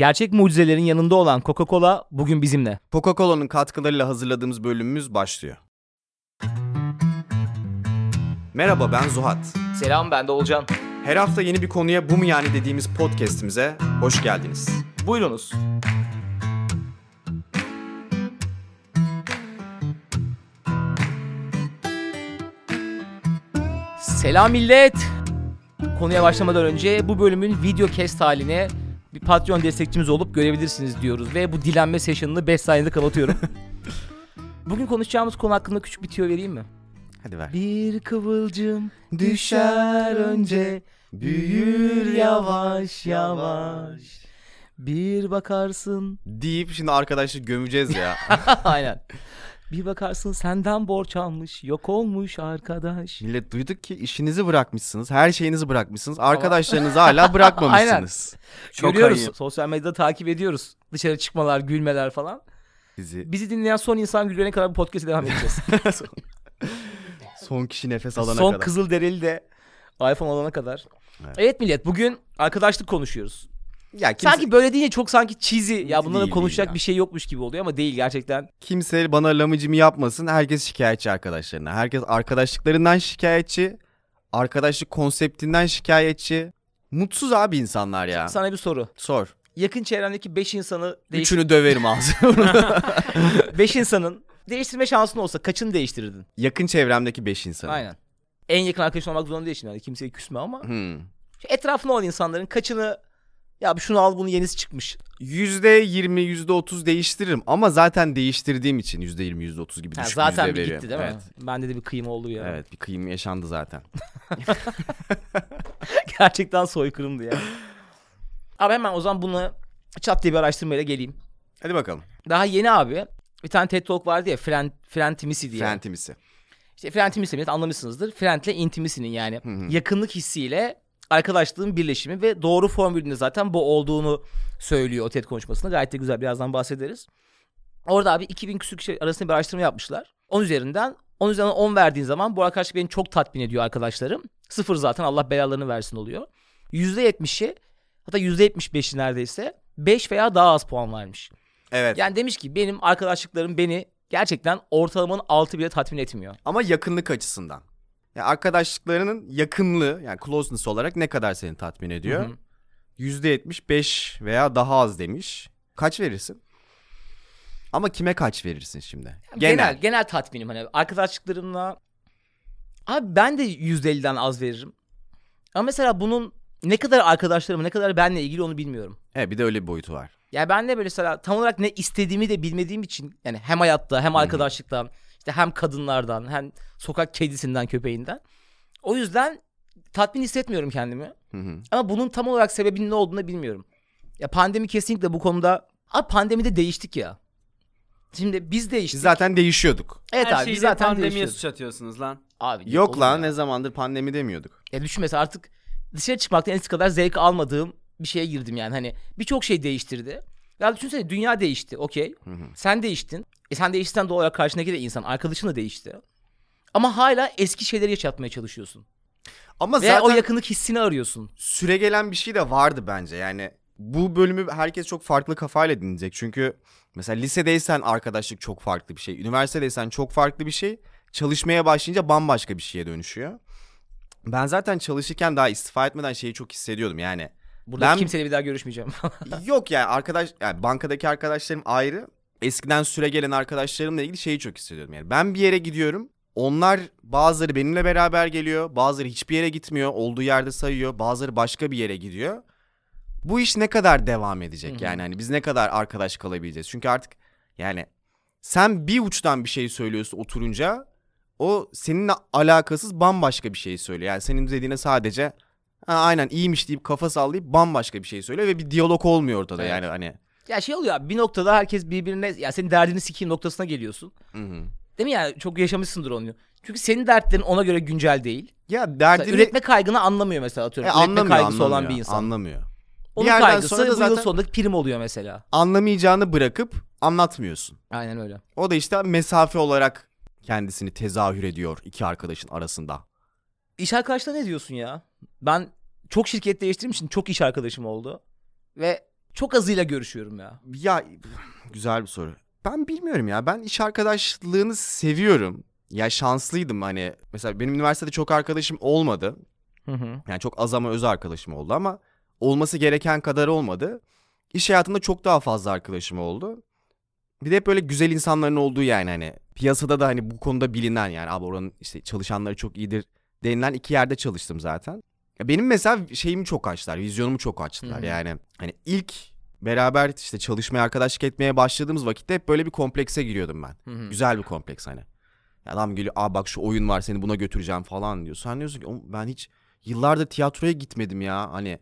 Gerçek mucizelerin yanında olan Coca-Cola bugün bizimle. Coca-Cola'nın katkılarıyla hazırladığımız bölümümüz başlıyor. Merhaba ben Zuhat. Selam ben de Olcan. Her hafta yeni bir konuya bu mu yani dediğimiz podcast'imize hoş geldiniz. Buyurunuz. Selam millet. Konuya başlamadan önce bu bölümün video cast haline bir Patreon destekçimiz olup görebilirsiniz diyoruz. Ve bu dilenme session'ını 5 saniyede kapatıyorum. Bugün konuşacağımız konu hakkında küçük bir tüyo vereyim mi? Hadi ver. Bir kıvılcım düşer önce, büyür yavaş yavaş. Bir bakarsın Deyip şimdi arkadaşlar gömeceğiz ya. Aynen. Bir bakarsın senden borç almış, yok olmuş arkadaş. Millet duyduk ki işinizi bırakmışsınız, her şeyinizi bırakmışsınız. Arkadaşlarınızı hala bırakmamışsınız. Çok Görüyoruz. Sosyal medyada takip ediyoruz. Dışarı çıkmalar, gülmeler falan. Bizi Bizi dinleyen son insan gülene kadar bu podcast'e devam edeceğiz. son kişi nefes alana son kadar. kızıl derili de iPhone alana kadar. Evet. Evet. millet bugün arkadaşlık konuşuyoruz. Ya kimse, Sanki böyle deyince çok sanki cheesy. Ya Değil, konuşacak ya. bir şey yokmuş gibi oluyor ama değil gerçekten. kimse bana lamıcımı yapmasın. Herkes şikayetçi arkadaşlarına. Herkes arkadaşlıklarından şikayetçi. Arkadaşlık konseptinden şikayetçi. Mutsuz abi insanlar ya. Sana bir soru. Sor. Yakın çevrendeki 5 insanı değiş... Üçünü döverim ağzına. 5 insanın değiştirme şansın olsa kaçını değiştirirdin? Yakın çevremdeki beş insan. Aynen. En yakın arkadaşın olmak zorunda değil şimdi. Yani kimseye küsme ama. Hmm. Şu etrafında olan insanların kaçını ya şunu al bunu yenisi çıkmış. Yüzde yirmi, yüzde otuz değiştiririm. Ama zaten değiştirdiğim için yüzde yirmi, yüzde otuz gibi Ha, düşük zaten yüzde bir veriyorum. gitti değil evet. mi? Bende de bir kıyım oldu ya. Evet bir kıyım yaşandı zaten. Gerçekten soykırımdı ya. Abi hemen o zaman bunu çat diye bir araştırmayla geleyim. Hadi bakalım. Daha yeni abi bir tane TED Talk vardı ya Friend, Friendtimisi diye. Fentimisi. İşte Friendtimisi millet anlamışsınızdır. Friend'le intimacy'nin yani yakınlık hissiyle arkadaşlığın birleşimi ve doğru formülünde zaten bu olduğunu söylüyor o TED konuşmasında. Gayet de güzel birazdan bahsederiz. Orada abi 2000 küsur kişi arasında bir araştırma yapmışlar. 10 üzerinden 10 üzerinden 10 verdiğin zaman bu arkadaşlık beni çok tatmin ediyor arkadaşlarım. Sıfır zaten Allah belalarını versin oluyor. %70'i hatta %75'i neredeyse 5 veya daha az puan vermiş. Evet. Yani demiş ki benim arkadaşlıklarım beni gerçekten ortalamanın altı bile tatmin etmiyor. Ama yakınlık açısından. Ya arkadaşlıklarının yakınlığı yani closeness olarak ne kadar seni tatmin ediyor? Hı hı. Yüzde yetmiş beş veya daha az demiş. Kaç verirsin? Ama kime kaç verirsin şimdi? Genel. genel tatminim hani arkadaşlıklarımla abi ben de %50'den az veririm. Ama mesela bunun ne kadar arkadaşlarım ne kadar benle ilgili onu bilmiyorum. Evet bir de öyle bir boyutu var. Yani ben de böyle mesela tam olarak ne istediğimi de bilmediğim için yani hem hayatta hem arkadaşlıktan işte hem kadınlardan hem sokak kedisinden köpeğinden. O yüzden tatmin hissetmiyorum kendimi. Hı hı. Ama bunun tam olarak sebebinin ne olduğunu bilmiyorum. Ya pandemi kesinlikle bu konuda abi pandemide değiştik ya. Şimdi biz değiştik. Biz zaten değişiyorduk. evet Her abi şeyi biz zaten pandemiye suç atıyorsunuz lan. Abi Yok lan ya. ne zamandır pandemi demiyorduk. Ya düşün mesela artık dışarı çıkmaktan eskisi kadar zevk almadığım bir şeye girdim yani. Hani birçok şey değiştirdi. Ya düşünsene dünya değişti okey. Hı hı. Sen değiştin. E sen değiştirsen doğal olarak karşındaki de insan. Arkadaşın da değişti. Ama hala eski şeyleri yaşatmaya çalışıyorsun. Ama Ve zaten o yakınlık hissini arıyorsun. süre gelen bir şey de vardı bence. Yani bu bölümü herkes çok farklı kafayla dinleyecek. Çünkü mesela lisedeysen arkadaşlık çok farklı bir şey. Üniversitedeysen çok farklı bir şey. Çalışmaya başlayınca bambaşka bir şeye dönüşüyor. Ben zaten çalışırken daha istifa etmeden şeyi çok hissediyordum yani. Burada Ben- kimseyle bir daha görüşmeyeceğim. Yok yani arkadaş yani bankadaki arkadaşlarım ayrı. Eskiden süre gelen arkadaşlarımla ilgili şeyi çok hissediyordum. Yani ben bir yere gidiyorum. Onlar bazıları benimle beraber geliyor. Bazıları hiçbir yere gitmiyor. Olduğu yerde sayıyor. Bazıları başka bir yere gidiyor. Bu iş ne kadar devam edecek? Hı hı. Yani hani biz ne kadar arkadaş kalabileceğiz? Çünkü artık yani sen bir uçtan bir şey söylüyorsun oturunca o seninle alakasız bambaşka bir şey söylüyor. Yani senin dediğine sadece ha, aynen iyiymiş deyip kafa sallayıp bambaşka bir şey söylüyor ve bir diyalog olmuyor ortada Evet. yani hani. Ya şey oluyor abi bir noktada herkes birbirine ya senin derdini sikeyim noktasına geliyorsun. Hı hı. Değil mi yani çok yaşamışsındır onu. Çünkü senin dertlerin ona göre güncel değil. Ya Mesela derdini üretme kaygını anlamıyor mesela atıyorum. E, üretme anlamıyor, kaygısı olan anlamıyor, bir insan. Anlamıyor. Onun Bir yerden kaygısı sonra da bu yıl zaten- sonundaki prim oluyor mesela. Anlamayacağını bırakıp anlatmıyorsun. Aynen öyle. O da işte mesafe olarak kendisini tezahür ediyor iki arkadaşın arasında. İş arkadaşlar ne diyorsun ya? Ben çok şirket değiştirdiğim için çok iş arkadaşım oldu. Ve Çok azıyla görüşüyorum ya. Ya güzel bir soru. Ben bilmiyorum ya. Ben iş arkadaşlığını seviyorum. Ya şanslıydım hani. Mesela benim üniversitede çok arkadaşım olmadı. Hı hı. Yani çok az ama öz arkadaşım oldu ama olması gereken kadar olmadı. İş hayatında çok daha fazla arkadaşım oldu. Bir de hep böyle güzel insanların olduğu yani hani piyasada da hani bu konuda bilinen yani abi oranın işte çalışanları çok iyidir denilen iki yerde çalıştım zaten. Ya benim mesela şeyimi çok açtılar, vizyonumu çok açtılar. Hı hı. Yani hani ilk beraber işte çalışmaya, arkadaşlık etmeye başladığımız vakitte hep böyle bir komplekse giriyordum ben. Hı hı. Güzel bir kompleks hani. Ya Adam geliyor, aa bak şu oyun var seni buna götüreceğim falan diyor. Sen diyorsun ki "Oğlum ben hiç yıllardır tiyatroya gitmedim ya. Hani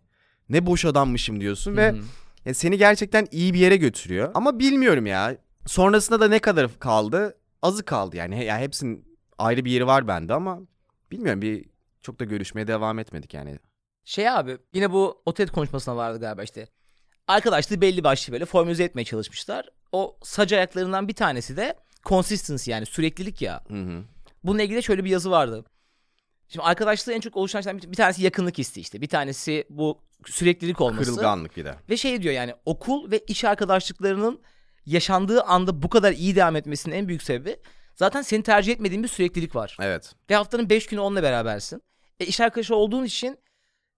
ne boş adammışım diyorsun ve Hı hı. ya seni gerçekten iyi bir yere götürüyor. Ama bilmiyorum ya. Sonrasında da ne kadar kaldı? Azı kaldı yani. Ya hepsinin ayrı bir yeri var bende ama bilmiyorum bir çok da görüşmeye devam etmedik yani. Şey abi yine bu otel konuşmasına vardı galiba işte. Arkadaşlığı belli başlı böyle formülize etmeye çalışmışlar. O sac ayaklarından bir tanesi de consistency yani süreklilik ya. Hı hı. Bununla ilgili şöyle bir yazı vardı. Şimdi arkadaşlığı en çok oluşan şeylerden bir bir tanesi yakınlık hissi işte. Bir tanesi bu süreklilik olması. Kırılganlık bir de. Ve şey diyor yani okul ve iş arkadaşlıklarının yaşandığı anda bu kadar iyi devam etmesinin en büyük sebebi zaten seni tercih etmediğin bir süreklilik var. Evet. Ve haftanın 5 günü onunla berabersin. E iş arkadaşı olduğun için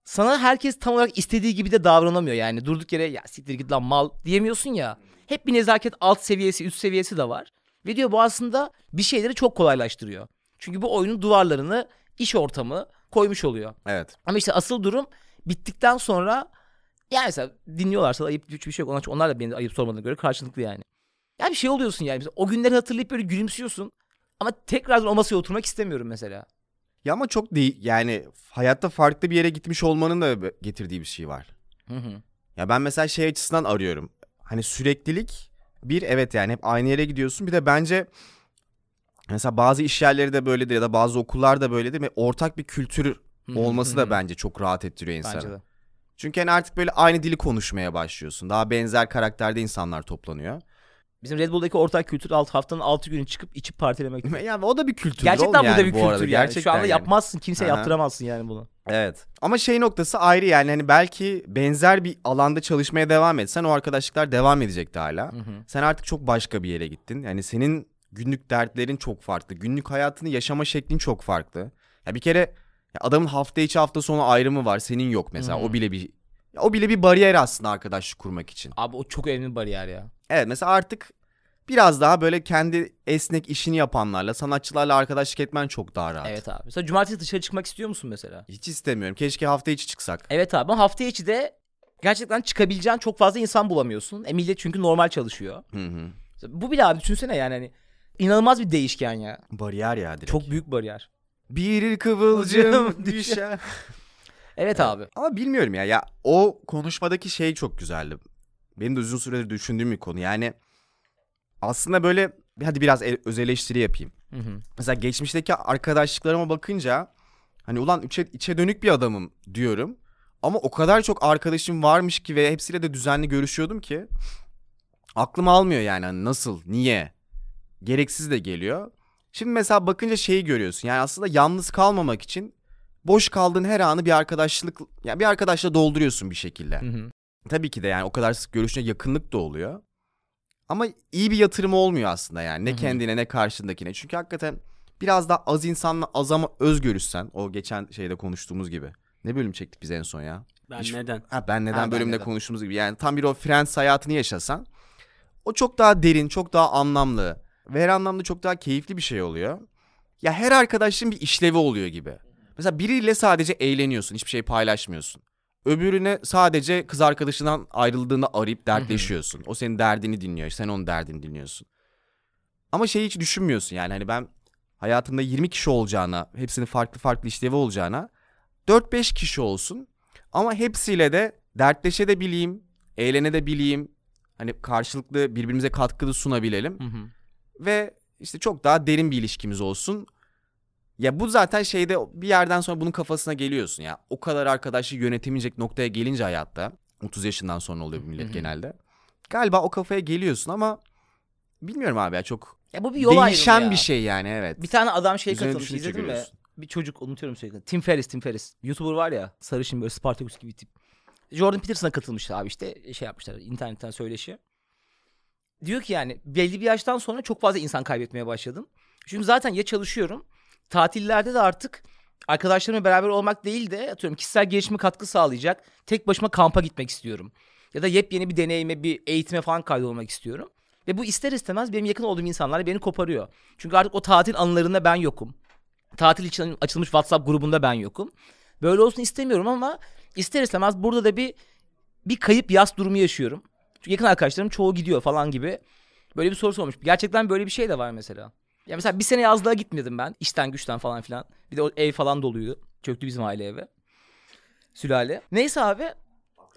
sana herkes tam olarak istediği gibi de davranamıyor. Yani durduk yere ya siktir git lan mal diyemiyorsun ya. Hep bir nezaket alt seviyesi üst seviyesi de var. Ve diyor bu aslında bir şeyleri çok kolaylaştırıyor. Çünkü bu oyunun duvarlarını iş ortamı koymuş oluyor. Evet. Ama işte asıl durum bittikten sonra yani mesela dinliyorlarsa da ayıp hiçbir şey yok. Onlar, da beni ayıp sormadığına göre karşılıklı yani. Ya bir şey oluyorsun yani. Mesela o günleri hatırlayıp böyle gülümsüyorsun. Ama tekrardan o masaya oturmak istemiyorum mesela. Ya ama çok değil yani hayatta farklı bir yere gitmiş olmanın da getirdiği bir şey var. Hı hı. Ya ben mesela şey açısından arıyorum. Hani süreklilik bir evet yani hep aynı yere gidiyorsun. Bir de bence mesela bazı iş yerleri de böyledir ya da bazı okullar da böyledir. Ve ortak bir kültür olması da bence çok rahat ettiriyor insanı. Bence de. Çünkü hani artık böyle aynı dili konuşmaya başlıyorsun. Daha benzer karakterde insanlar toplanıyor. Bizim Red Bull'daki ortak kültür alt haftanın 6 günü çıkıp içip partilemek. Yani o da bir kültür. Gerçekten bu da bir kültür arada. yani. Gerçekten Şu anda yani. yapmazsın. Kimse Aha. yaptıramazsın yani bunu. Evet. Ama şey noktası ayrı yani hani belki benzer bir alanda çalışmaya devam etsen o arkadaşlıklar devam edecekti hala. Hı hı. Sen artık çok başka bir yere gittin. Yani senin günlük dertlerin çok farklı. Günlük hayatını yaşama şeklin çok farklı. Ya bir kere ya adamın hafta içi hafta sonu ayrımı var. Senin yok mesela. Hı hı. O bile bir o bile bir bariyer aslında arkadaşlık kurmak için. Abi o çok önemli bir bariyer ya. Evet mesela artık biraz daha böyle kendi esnek işini yapanlarla, sanatçılarla arkadaşlık etmen çok daha rahat. Evet abi. Mesela cumartesi dışarı çıkmak istiyor musun mesela? Hiç istemiyorum. Keşke hafta içi çıksak. Evet abi ama hafta içi de gerçekten çıkabileceğin çok fazla insan bulamıyorsun. E millet çünkü normal çalışıyor. Hı hı. Bu bile abi düşünsene yani hani inanılmaz bir değişken ya. Bariyer ya direkt. Çok büyük bariyer. bir kıvılcım düşer. Evet abi. Ama bilmiyorum ya. Ya o konuşmadaki şey çok güzeldi. Benim de uzun süredir düşündüğüm bir konu. Yani aslında böyle hadi biraz e- öz eleştiri yapayım. Hı hı. Mesela geçmişteki arkadaşlıklarıma bakınca hani ulan içe, içe dönük bir adamım diyorum. Ama o kadar çok arkadaşım varmış ki ve hepsiyle de düzenli görüşüyordum ki aklım almıyor yani hani nasıl, niye? Gereksiz de geliyor. Şimdi mesela bakınca şeyi görüyorsun. Yani aslında yalnız kalmamak için boş kaldığın her anı bir arkadaşlık yani bir arkadaşla dolduruyorsun bir şekilde. Hı hı. Tabii ki de yani o kadar sık görüşünce yakınlık da oluyor. Ama iyi bir yatırım olmuyor aslında yani. Ne kendine ne karşındakine. Çünkü hakikaten biraz daha az insanla az ama öz görüşsen. O geçen şeyde konuştuğumuz gibi. Ne bölüm çektik biz en son ya? Ben Hiç- neden? Ha ben neden Ha, ben bölümde neden. konuştuğumuz gibi. Yani tam bir o Friends hayatını yaşasan. O çok daha derin, çok daha anlamlı. Ve her anlamda çok daha keyifli bir şey oluyor. Ya her arkadaşın bir işlevi oluyor gibi. Mesela biriyle sadece eğleniyorsun, hiçbir şey paylaşmıyorsun. Öbürüne sadece kız arkadaşından ayrıldığında arayıp dertleşiyorsun. O senin derdini dinliyor, sen onun derdini dinliyorsun. Ama şeyi hiç düşünmüyorsun yani hani ben hayatımda 20 kişi olacağına, hepsinin farklı farklı işlevi olacağına 4-5 kişi olsun. Ama hepsiyle de dertleşebileyim, eğlenebileyim. Hani karşılıklı birbirimize katkıda sunabilelim Hı hı. ve işte çok daha derin bir ilişkimiz olsun. Ya bu zaten şeyde bir yerden sonra bunun kafasına geliyorsun ya. O kadar arkadaşı yönetemeyecek noktaya gelince hayatta 30 yaşından sonra oluyor bu millet hı. genelde. Galiba o kafaya geliyorsun ama bilmiyorum abi ya çok Ya bu bir yol değişen ya. bir şey yani evet. Bir tane adam şey Üzerine katılmış düşündükçe izledin mi? Bir çocuk unutuyorum sürekli. Tim Ferriss, Tim Ferriss. YouTuber var ya sarışın böyle Spartacus gibi tip. Jordan Peterson'a katılmıştı abi işte şey yapmışlar internetten söyleşi. Diyor ki yani belli bir yaştan sonra çok fazla insan kaybetmeye başladım. Çünkü zaten ya çalışıyorum tatillerde de artık arkadaşlarımla beraber olmak değil de atıyorum kişisel gelişime katkı sağlayacak tek başıma kampa gitmek istiyorum. Ya da yepyeni bir deneyime bir eğitime falan kaydolmak istiyorum. Ve bu ister istemez benim yakın olduğum insanlar beni koparıyor. Çünkü artık o tatil anılarında ben yokum. Tatil için açılmış WhatsApp grubunda ben yokum. Böyle olsun istemiyorum ama ister istemez burada da bir bir kayıp yaz durumu yaşıyorum. Çünkü yakın arkadaşlarım çoğu gidiyor falan gibi. Böyle bir soru sormuş. Gerçekten böyle bir şey de var mesela. Ya mesela bir sene yazlığa gitmedim ben. İşten güçten falan filan. Bir de o ev falan doluydu. Çöktü bizim aile eve. Sülale. Neyse abi.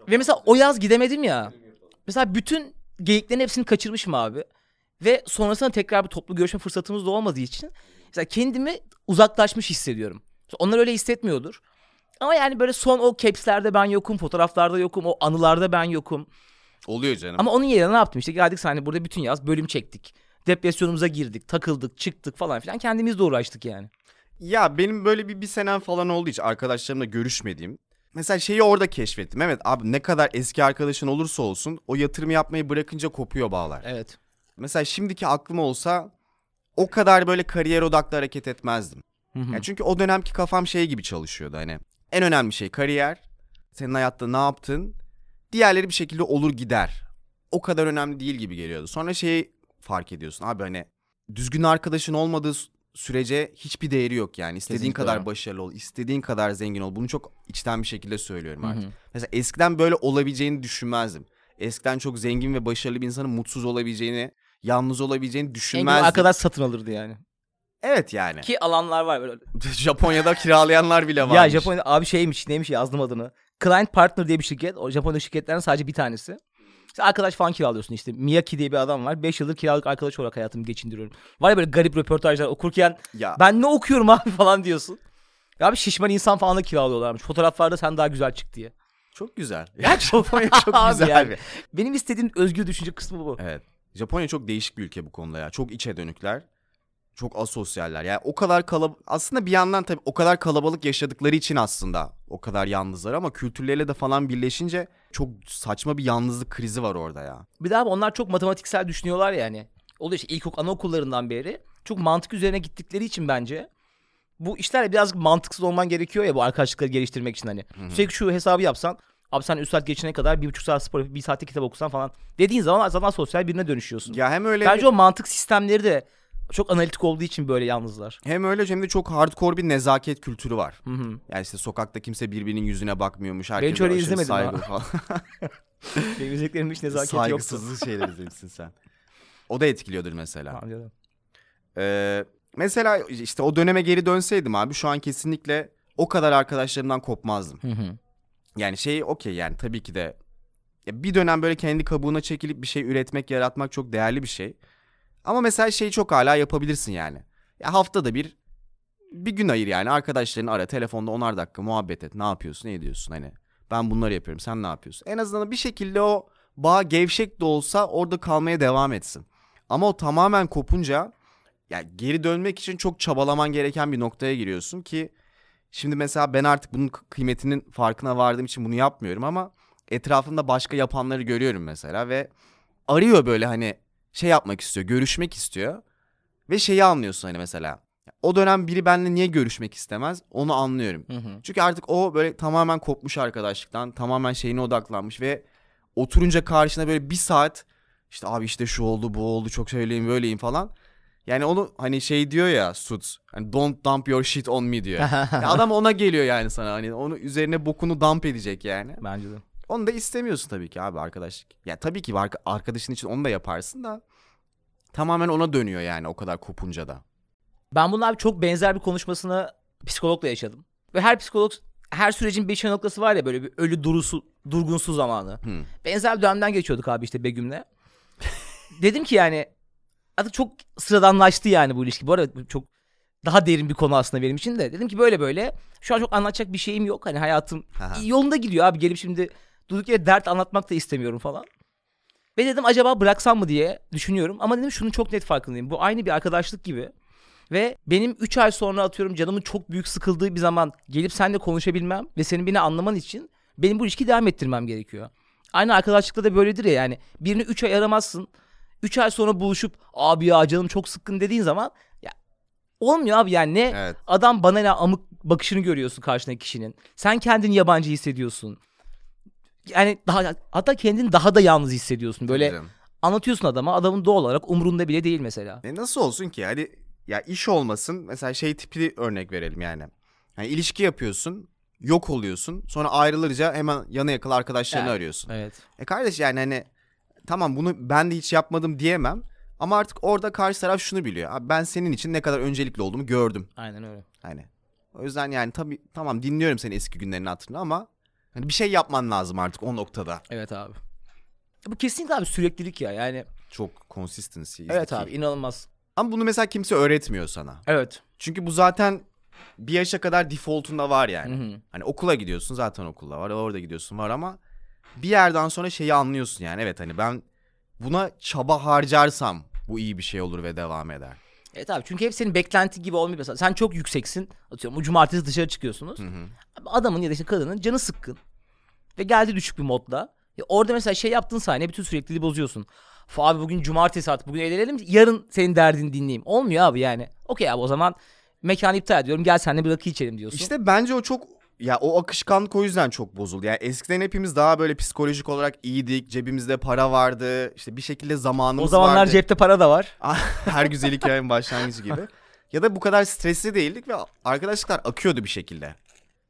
Ve mesela o yaz gidemedim ya. Mesela bütün geyiklerin hepsini kaçırmışım abi. Ve sonrasında tekrar bir toplu görüşme fırsatımız da olmadığı için mesela kendimi uzaklaşmış hissediyorum. Onlar öyle hissetmiyordur. Ama yani böyle son o capslerde ben yokum, fotoğraflarda yokum, o anılarda ben yokum. Oluyor canım. Ama onun yerine ne yaptım işte geldik sahne burada bütün yaz bölüm çektik. Depresyonumuza girdik, takıldık, çıktık falan filan kendimizle uğraştık yani. Ya benim böyle bir, bir senem falan oldu hiç arkadaşlarımla görüşmediğim. Mesela şeyi orada keşfettim. Evet abi ne kadar eski arkadaşın olursa olsun o yatırımı yapmayı bırakınca kopuyor bağlar. Evet. Mesela şimdiki aklım olsa o kadar böyle kariyer odaklı hareket etmezdim. Hı hı. Yani çünkü o dönemki kafam şey gibi çalışıyordu hani. En önemli şey kariyer. Senin hayatta ne yaptın? Diğerleri bir şekilde olur gider. O kadar önemli değil gibi geliyordu. Sonra şeyi fark ediyorsun abi hani düzgün arkadaşın olmadığı sürece hiçbir değeri yok yani. İstediğin Kesinlikle kadar öyle. başarılı ol, istediğin kadar zengin ol. Bunu çok içten bir şekilde söylüyorum Hı artık. hı. Mesela eskiden böyle olabileceğini düşünmezdim. Eskiden çok zengin ve başarılı bir insanın mutsuz olabileceğini, yalnız olabileceğini En düşünmezdim. kötü arkadaş satın alırdı yani. Evet yani. Ki alanlar var böyle. Japonya'da kiralayanlar bile varmış. Ya Japonya'da abi şeymiş neymiş yazdım adını. Client Partner diye bir şirket. O Japonya şirketlerinin sadece bir tanesi. İşte arkadaş falan kiralıyorsun işte. Miyaki diye bir adam var. 5 yıldır kiralık arkadaş olarak hayatımı geçindiriyorum. Var ya böyle garip röportajlar okurken Ya ben ne okuyorum abi falan diyorsun. Ya abi şişman insan falan da kiralıyorlarmış. Fotoğraflarda sen daha güzel çık diye. çok güzel. Ya Japonya çok güzel. yani. Benim istediğim özgür düşünce kısmı bu. Evet. Japonya çok değişik bir ülke bu konuda ya. Çok içe dönükler. Çok asosyaller. Yani o kadar kalabalık aslında bir yandan tabii o kadar kalabalık yaşadıkları için aslında o kadar yalnızlar ama kültürleriyle de falan birleşince çok saçma bir yalnızlık krizi var orada ya. Bir daha onlar çok matematiksel düşünüyorlar yani. Oluyor işte ilkokul anaokullarından beri çok mantık üzerine gittikleri için bence bu işlerle birazcık mantıksız olman gerekiyor ya bu arkadaşlıkları geliştirmek için hani. Sürekli şu hesabı yapsan abi sen 3 saat geçene kadar bir buçuk saat spor yapıp bir saatte kitap okusan falan dediğin zaman zaten sosyal birine dönüşüyorsun. Ya hem öyle Bence o mantık sistemleri de çok analitik olduğu için böyle yalnızlar. hem öyle hem de çok hardcore bir nezaket kültürü var. Hı hı. Yani işte sokakta kimse birbirinin yüzüne bakmıyormuş. Herkes hiç öyle izlemedim ha. saygılı falan. Benim izlediklerim hiç nezaket yoktu. Saygısızlık şeyler izlemişsin sen. O da etkiliyordur mesela. Canım. Ee, mesela işte o döneme geri dönseydim abi şu an kesinlikle o kadar arkadaşlarımdan kopmazdım. Hı hı. Yani şey okey yani tabii ki de ya bir dönem böyle kendi kabuğuna çekilip bir şey üretmek, yaratmak çok değerli bir şey. Ama mesela şeyi çok hala yapabilirsin yani. Ya haftada bir bir gün ayır yani arkadaşlarını ara telefonda onar dakika muhabbet et. Ne yapıyorsun, ne ediyorsun hani. Ben bunları yapıyorum, sen ne yapıyorsun? En azından bir şekilde o bağ gevşek de olsa orada kalmaya devam etsin. Ama o tamamen kopunca ya geri dönmek için çok çabalaman gereken bir noktaya giriyorsun ki şimdi mesela ben artık bunun kı- kıymetinin farkına vardığım için bunu yapmıyorum ama etrafımda başka yapanları görüyorum mesela ve arıyor böyle hani şey yapmak istiyor, görüşmek istiyor ve şeyi anlıyorsun hani mesela. O dönem biri benimle niye görüşmek istemez onu anlıyorum. Hı hı. Çünkü artık o böyle tamamen kopmuş arkadaşlıktan, tamamen şeyine odaklanmış ve oturunca karşına böyle bir saat işte abi işte şu oldu bu oldu çok söyleyeyim böyleyim falan. Yani onu hani şey diyor ya Suits hani don't dump your shit on me diyor. Ya adam ona geliyor yani sana hani onu üzerine bokunu dump edecek yani. Bence de. Onu da istemiyorsun tabii ki abi arkadaşlık. Ya tabii ki arka- arkadaşın için onu da yaparsın da tamamen ona dönüyor yani o kadar kopunca da. Ben bunun abi çok benzer bir konuşmasını psikologla yaşadım. Ve her psikolog her sürecin bir şey noktası var ya böyle bir ölü durusu, durgunsu zamanı. Hı. Benzer bir dönemden geçiyorduk abi işte Begüm'le. Dedim ki yani artık çok sıradanlaştı yani bu ilişki. Bu arada çok daha derin bir konu aslında benim için de. Dedim ki böyle böyle şu an çok anlatacak bir şeyim yok. Hani hayatım Aha. yolunda gidiyor abi. Gelip şimdi durduk yere dert anlatmak da istemiyorum falan. Ve dedim acaba bıraksam mı diye düşünüyorum. Ama dedim şunu çok net farkındayım. Bu aynı bir arkadaşlık gibi. Ve benim 3 ay sonra atıyorum canımın çok büyük sıkıldığı bir zaman gelip seninle konuşabilmem ve senin beni anlaman için Benim bu ilişkiyi devam ettirmem gerekiyor. Aynı arkadaşlıkta da böyledir ya yani. Birini 3 ay aramazsın. 3 ay sonra buluşup abi ya canım çok sıkkın dediğin zaman ya olmuyor abi yani ne Evet. adam bana ne amık bakışını görüyorsun karşındaki kişinin. Sen kendini yabancı hissediyorsun. Yani daha hatta kendini daha da yalnız hissediyorsun. Böyle canım. anlatıyorsun adama adamın doğal olarak umurunda bile değil mesela. E nasıl olsun ki? Hadi ya iş olmasın. Mesela şey tipi örnek verelim yani. Yani ilişki yapıyorsun, yok oluyorsun. Sonra ayrılınca hemen yana yakılı arkadaşlarını Evet. arıyorsun. Evet. E kardeş yani hani tamam bunu ben de hiç yapmadım diyemem. Ama artık orada karşı taraf şunu biliyor. Abi ben senin için ne kadar öncelikli olduğumu gördüm. Aynen öyle. Hani o yüzden yani tabii tamam dinliyorum seni eski günlerin hatırını ama hani bir şey yapman lazım artık o noktada. Evet abi. Bu kesinlikle abi süreklilik ya yani. Çok consistency. is Evet abi inanılmaz. Ama bunu mesela kimse öğretmiyor sana. Evet. Çünkü bu zaten bir yaşa kadar defaultunda var yani. Hı hı. Hani okula gidiyorsun zaten okulda var. Orada gidiyorsun var ama bir yerden sonra şeyi anlıyorsun yani. Evet hani ben buna çaba harcarsam bu iyi bir şey olur ve devam eder. Evet abi çünkü hep senin beklenti gibi olmuyor mesela. Sen çok yükseksin. Atıyorum bu cumartesi dışarı çıkıyorsunuz. Hı hı. Adamın ya da işte kadının canı sıkkın. Ve geldi düşük bir modda. Ya orada mesela şey yaptığın saniye bütün sürekliliği bozuyorsun. Abi bugün cumartesi artık bugün eğlenelim. Yarın senin derdini dinleyeyim. Olmuyor abi yani. Okey abi o zaman mekanı iptal ediyorum. Gel seninle bir rakı içelim diyorsun. İşte bence o çok ya o akışkanlık o yüzden çok bozuldu. Yani eskiden hepimiz daha böyle psikolojik olarak iyiydik. Cebimizde para vardı. İşte bir şekilde zamanımız o zamanlar vardı. cepte para da var. Her güzel hikayenin başlangıcı gibi. Ya da bu kadar stresli değildik ve arkadaşlıklar akıyordu bir şekilde.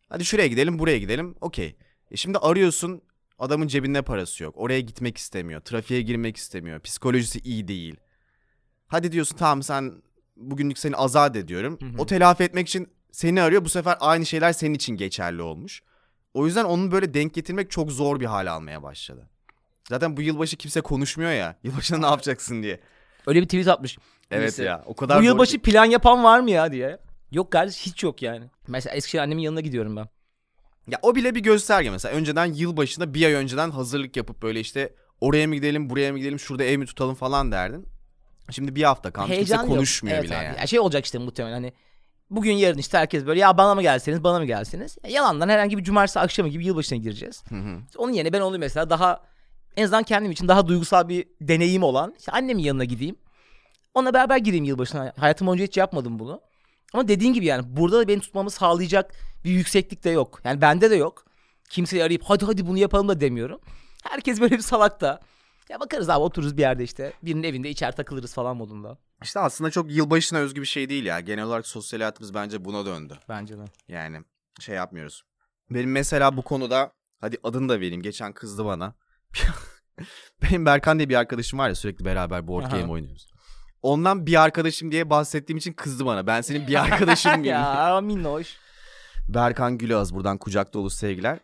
Hadi şuraya gidelim, buraya gidelim. Okey. E şimdi arıyorsun, adamın cebinde parası yok. Oraya gitmek istemiyor, trafiğe girmek istemiyor. Psikolojisi iyi değil. Hadi diyorsun tamam sen bugünlük seni azat ediyorum. Hı hı. O telafi etmek için seni arıyor. Bu sefer aynı şeyler senin için geçerli olmuş. O yüzden onu böyle denk getirmek çok zor bir hale almaya başladı. Zaten bu yılbaşı kimse konuşmuyor ya. Yılbaşında ne yapacaksın diye. Öyle bir tweet atmış. Evet birisi. ya o kadar Bu yılbaşı ki- plan yapan var mı ya diye. Yok kardeş hiç yok yani. Mesela Eskişehir annemin yanına gidiyorum ben. Ya o bile bir gösterge mesela. Önceden yılbaşında bir ay önceden hazırlık yapıp böyle işte oraya mı gidelim, buraya mı gidelim, şurada ev mi tutalım falan derdin. Şimdi bir hafta kalmış kimse Heyecan yok. konuşmuyor Evet bile abi. yani. Ya şey olacak işte muhtemelen hani bugün yarın işte herkes böyle ya bana mı gelseniz bana mı gelseniz. Ya yalandan herhangi bir cumartesi akşamı gibi yılbaşına gireceğiz. Hı hı. Onun yerine ben onu mesela daha en azından kendim için daha duygusal bir deneyim olan işte annemin yanına gideyim. Onunla beraber gireyim yılbaşına. Hayatım boyunca hiç yapmadım bunu. Ama dediğin gibi yani burada da beni tutmamı sağlayacak bir yükseklik de yok. Yani bende de yok. Kimseyi arayıp hadi hadi bunu yapalım da demiyorum. Herkes böyle bir salakta. Ya bakarız abi otururuz bir yerde işte. Birinin evinde içer takılırız falan modunda. İşte aslında çok yılbaşına özgü bir şey değil ya. Genel olarak sosyal hayatımız bence buna döndü. Bence de. Yani şey yapmıyoruz. Benim mesela bu konuda hadi adını da vereyim. Geçen kızdı bana. Benim Berkan diye bir arkadaşım var ya sürekli beraber board Aha. game oynuyoruz. Ondan bir arkadaşım diye bahsettiğim için kızdı bana. Ben senin bir arkadaşım mıyım? ya minnoş. Berkan Gülağız buradan kucak dolu sevgiler.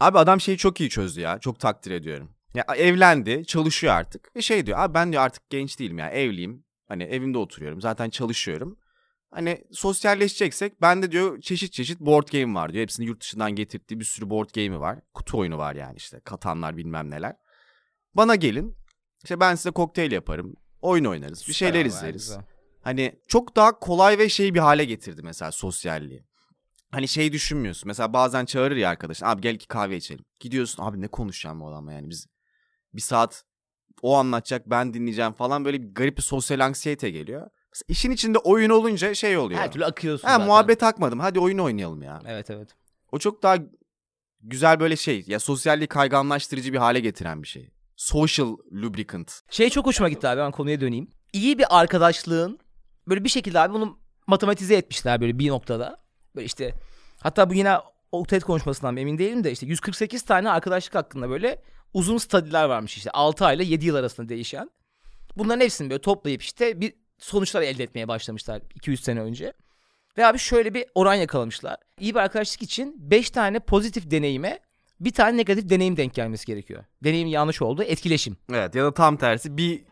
Abi adam şeyi çok iyi çözdü ya. Çok takdir ediyorum. Ya evlendi, çalışıyor artık. Ve şey diyor, abi ben diyor artık genç değilim ya, evliyim. Hani evimde oturuyorum, zaten çalışıyorum. Hani sosyalleşeceksek ben de diyor çeşit çeşit board game var diyor. Hepsini yurt dışından getirdiği bir sürü board game'i var. Kutu oyunu var yani işte. Katanlar bilmem neler. Bana gelin. İşte ben size kokteyl yaparım. Oyun oynarız. Bir şeyler abi, izleriz. güzel. Hani çok daha kolay ve şey bir hale getirdi mesela sosyalliği. Hani şey düşünmüyorsun. Mesela bazen çağırır ya arkadaşın. Abi gel iki kahve içelim. Gidiyorsun abi ne konuşacağım bu adamla yani biz bir saat o anlatacak ben dinleyeceğim falan böyle bir garip bir sosyal anksiyete geliyor. Mesela işin içinde oyun olunca şey oluyor. Her türlü akıyorsun ha, zaten. muhabbet akmadım hadi oyun oynayalım ya. Evet evet. O çok daha güzel böyle şey ya sosyalliği kayganlaştırıcı bir hale getiren bir şey. Social lubricant. Şey çok hoşuma gitti abi ben konuya döneyim. İyi bir arkadaşlığın böyle bir şekilde abi bunu matematize etmişler böyle bir noktada. Böyle işte hatta bu yine o TED konuşmasından emin değilim de işte 148 tane arkadaşlık hakkında böyle uzun studiler varmış işte 6 ay ile 7 yıl arasında değişen. Bunların hepsini böyle toplayıp işte bir sonuçlar elde etmeye başlamışlar 200 sene önce. Ve abi şöyle bir oran yakalamışlar. İyi bir arkadaşlık için 5 tane pozitif deneyime bir tane negatif deneyim denk gelmesi gerekiyor. Deneyimin yanlış olduğu etkileşim. Evet ya da tam tersi bir